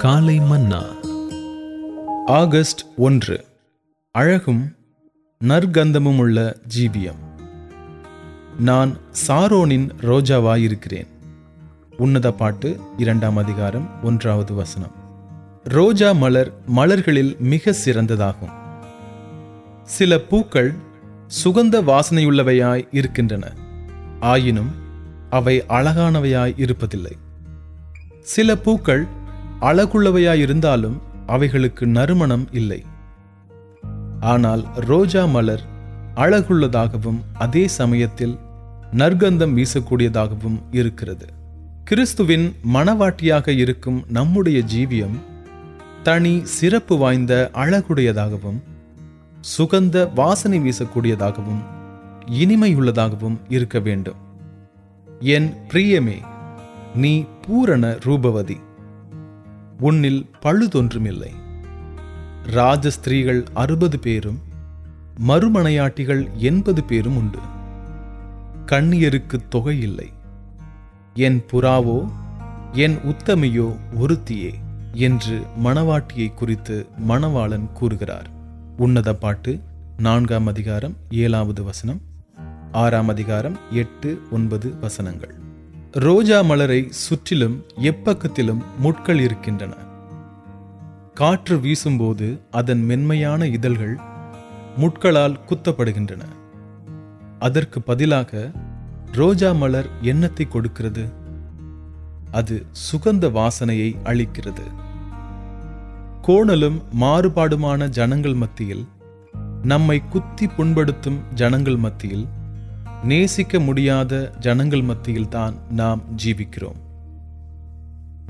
காலை மன்னா. ஆகஸ்ட் ஒன்று. அழகும் நற்கந்தமும் உள்ள ஜீவியம். நான் சாரோனின் ரோஜாவாயிருக்கிறேன். உன்னத பாட்டு இரண்டாம் அதிகாரம் ஒன்றாவது வசனம். ரோஜா மலர் மலர்களில் மிக சிறந்ததாகும். சில பூக்கள் சுகந்த வாசனையுள்ளவையாய் இருக்கின்றன. ஆயினும் அவை அழகானவையாய் இருப்பதில்லை. சில பூக்கள் அழகுள்ளவையாயிருந்தாலும் அவைகளுக்கு நறுமணம் இல்லை. ஆனால் ரோஜா மலர் அழகுள்ளதாகவும் அதே சமயத்தில் நற்கந்தம் வீசக்கூடியதாகவும் இருக்கிறது. கிறிஸ்துவின் மணவாட்டியாக இருக்கும் நம்முடைய ஜீவியம் தனி சிறப்பு வாய்ந்த அழகுடையதாகவும் சுகந்த வாசனை வீசக்கூடியதாகவும் இனிமையுள்ளதாகவும் இருக்க வேண்டும். என் பிரியமே நீ பூரண ரூபவதி. உன்னில் பழுதொன்றுமில்லை. ராஜஸ்திரீகள் அறுபது பேரும் மறுமனையாட்டிகள் எண்பது பேரும் உண்டு. கண்ணியருக்கு தொகை இல்லை என் புறாவோ என் உத்தமையோ ஒருத்தியே என்று மணவாட்டியை குறித்து மணவாளன் கூறுகிறார். உன்னத பாட்டு நான்காம் அதிகாரம் ஏழாவது வசனம் ஆறாம் அதிகாரம் எட்டு ஒன்பது வசனங்கள். ரோஜா மலரை சுற்றிலும் எப்பக்கத்திலும் முட்கள் இருக்கின்றன. காற்று வீசும்போது அதன் மென்மையான இதழ்கள் முட்களால் குத்தப்படுகின்றன. அதற்கு பதிலாக ரோஜா மலர் எண்ணத்தை கொடுக்கிறது. அது சுகந்த வாசனையை அளிக்கிறது. கோணலும் மாறுபாடுமான ஜனங்கள் மத்தியில் நம்மை குத்தி புண்படுத்தும் ஜனங்கள் மத்தியில் நேசிக்க முடியாத ஜனங்கள் மத்தியில் தான் நாம் ஜீவிக்கிறோம்.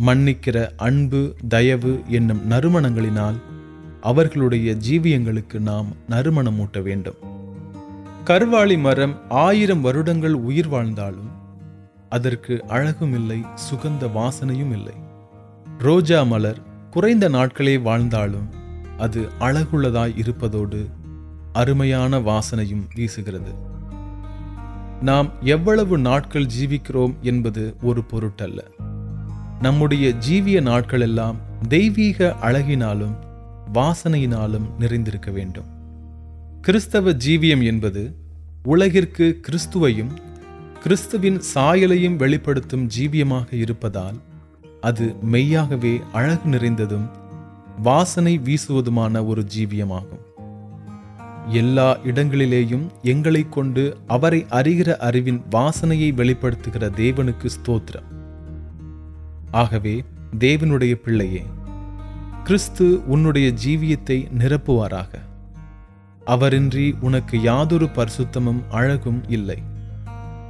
மன்னிக்கிற அன்பு தயவு என்னும் நறுமணங்களினால் அவர்களுடைய ஜீவியங்களுக்கு நாம் நறுமணம் ஊட்ட வேண்டும். கருவாளி மரம் ஆயிரம் வருடங்கள் உயிர் வாழ்ந்தாலும் அதற்கு அழகும் இல்லை சுகந்த வாசனையும் இல்லை ரோஜா மலர் குறைந்த நாட்களே வாழ்ந்தாலும் அது அழகுள்ளதாய் இருப்பதோடு அருமையான வாசனையும் வீசுகிறது. நாம் எவ்வளவு நாட்கள் ஜீவிக்கிறோம் என்பது ஒரு பொருட்டல்ல. நம்முடைய ஜீவிய நாட்கள் எல்லாம் தெய்வீக அழகினாலும் வாசனையினாலும் நிறைந்திருக்க வேண்டும். கிறிஸ்தவ ஜீவியம் என்பது உலகிற்கு கிறிஸ்துவையும் கிறிஸ்துவின் சாயலையும் வெளிப்படுத்தும் ஜீவியமாக இருப்பதால் அது மெய்யாகவே அழகு நிறைந்ததும் வாசனை வீசுவதுமான ஒரு ஜீவியமாகும். எல்லா இடங்களிலேயும் எங்களை கொண்டு அவரை அறிகிற அறிவின் வாசனையை வெளிப்படுத்துகிற தேவனுக்கு ஸ்தோத்திரம். ஆகவே தேவனுடைய பிள்ளையே கிறிஸ்து உன்னுடைய ஜீவியத்தை நிரப்புவாராக. அவரின்றி உனக்கு யாதொரு பரிசுத்தமும் அழகும் இல்லை.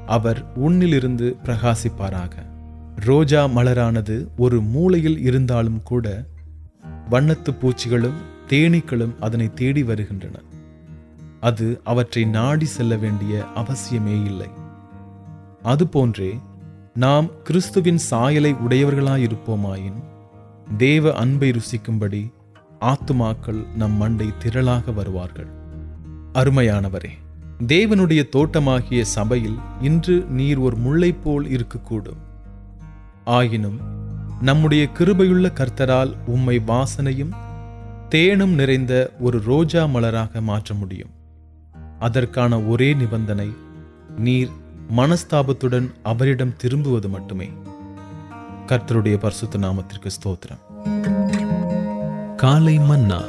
அவர் உன்னிலிருந்து பிரகாசிப்பாராக. ரோஜா மலரானது ஒரு மூலையில் இருந்தாலும் கூட வண்ணத்து பூச்சிகளும் தேனீக்களும் அதனை தேடி வருகின்றன. அது அவற்றை நாடி செல்ல வேண்டிய அவசியமே இல்லை. அதுபோன்றே நாம் கிறிஸ்துவின் சாயலை உடையவர்களாயிருப்போமாயின் தேவ அன்பை ருசிக்கும்படி ஆத்துமாக்கள் நம் மண்டை திரளாக வருவார்கள். அருமையானவரே தேவனுடைய தோட்டமாகிய சபையில் இன்று நீர் ஒரு முல்லை போல் இருக்கக்கூடும். ஆயினும் நம்முடைய கிருபையுள்ள கர்த்தரால் உம்மை வாசனையும் தேனும் நிறைந்த ஒரு ரோஜா மலராக மாற்ற முடியும். அதற்கான ஒரே நிபந்தனை நீர் மனஸ்தாபத்துடன் அவரிடம் திரும்புவது மட்டுமே. கர்த்தருடைய பரிசுத்த நாமத்திற்கு ஸ்தோத்திரம். காலை மன்னா.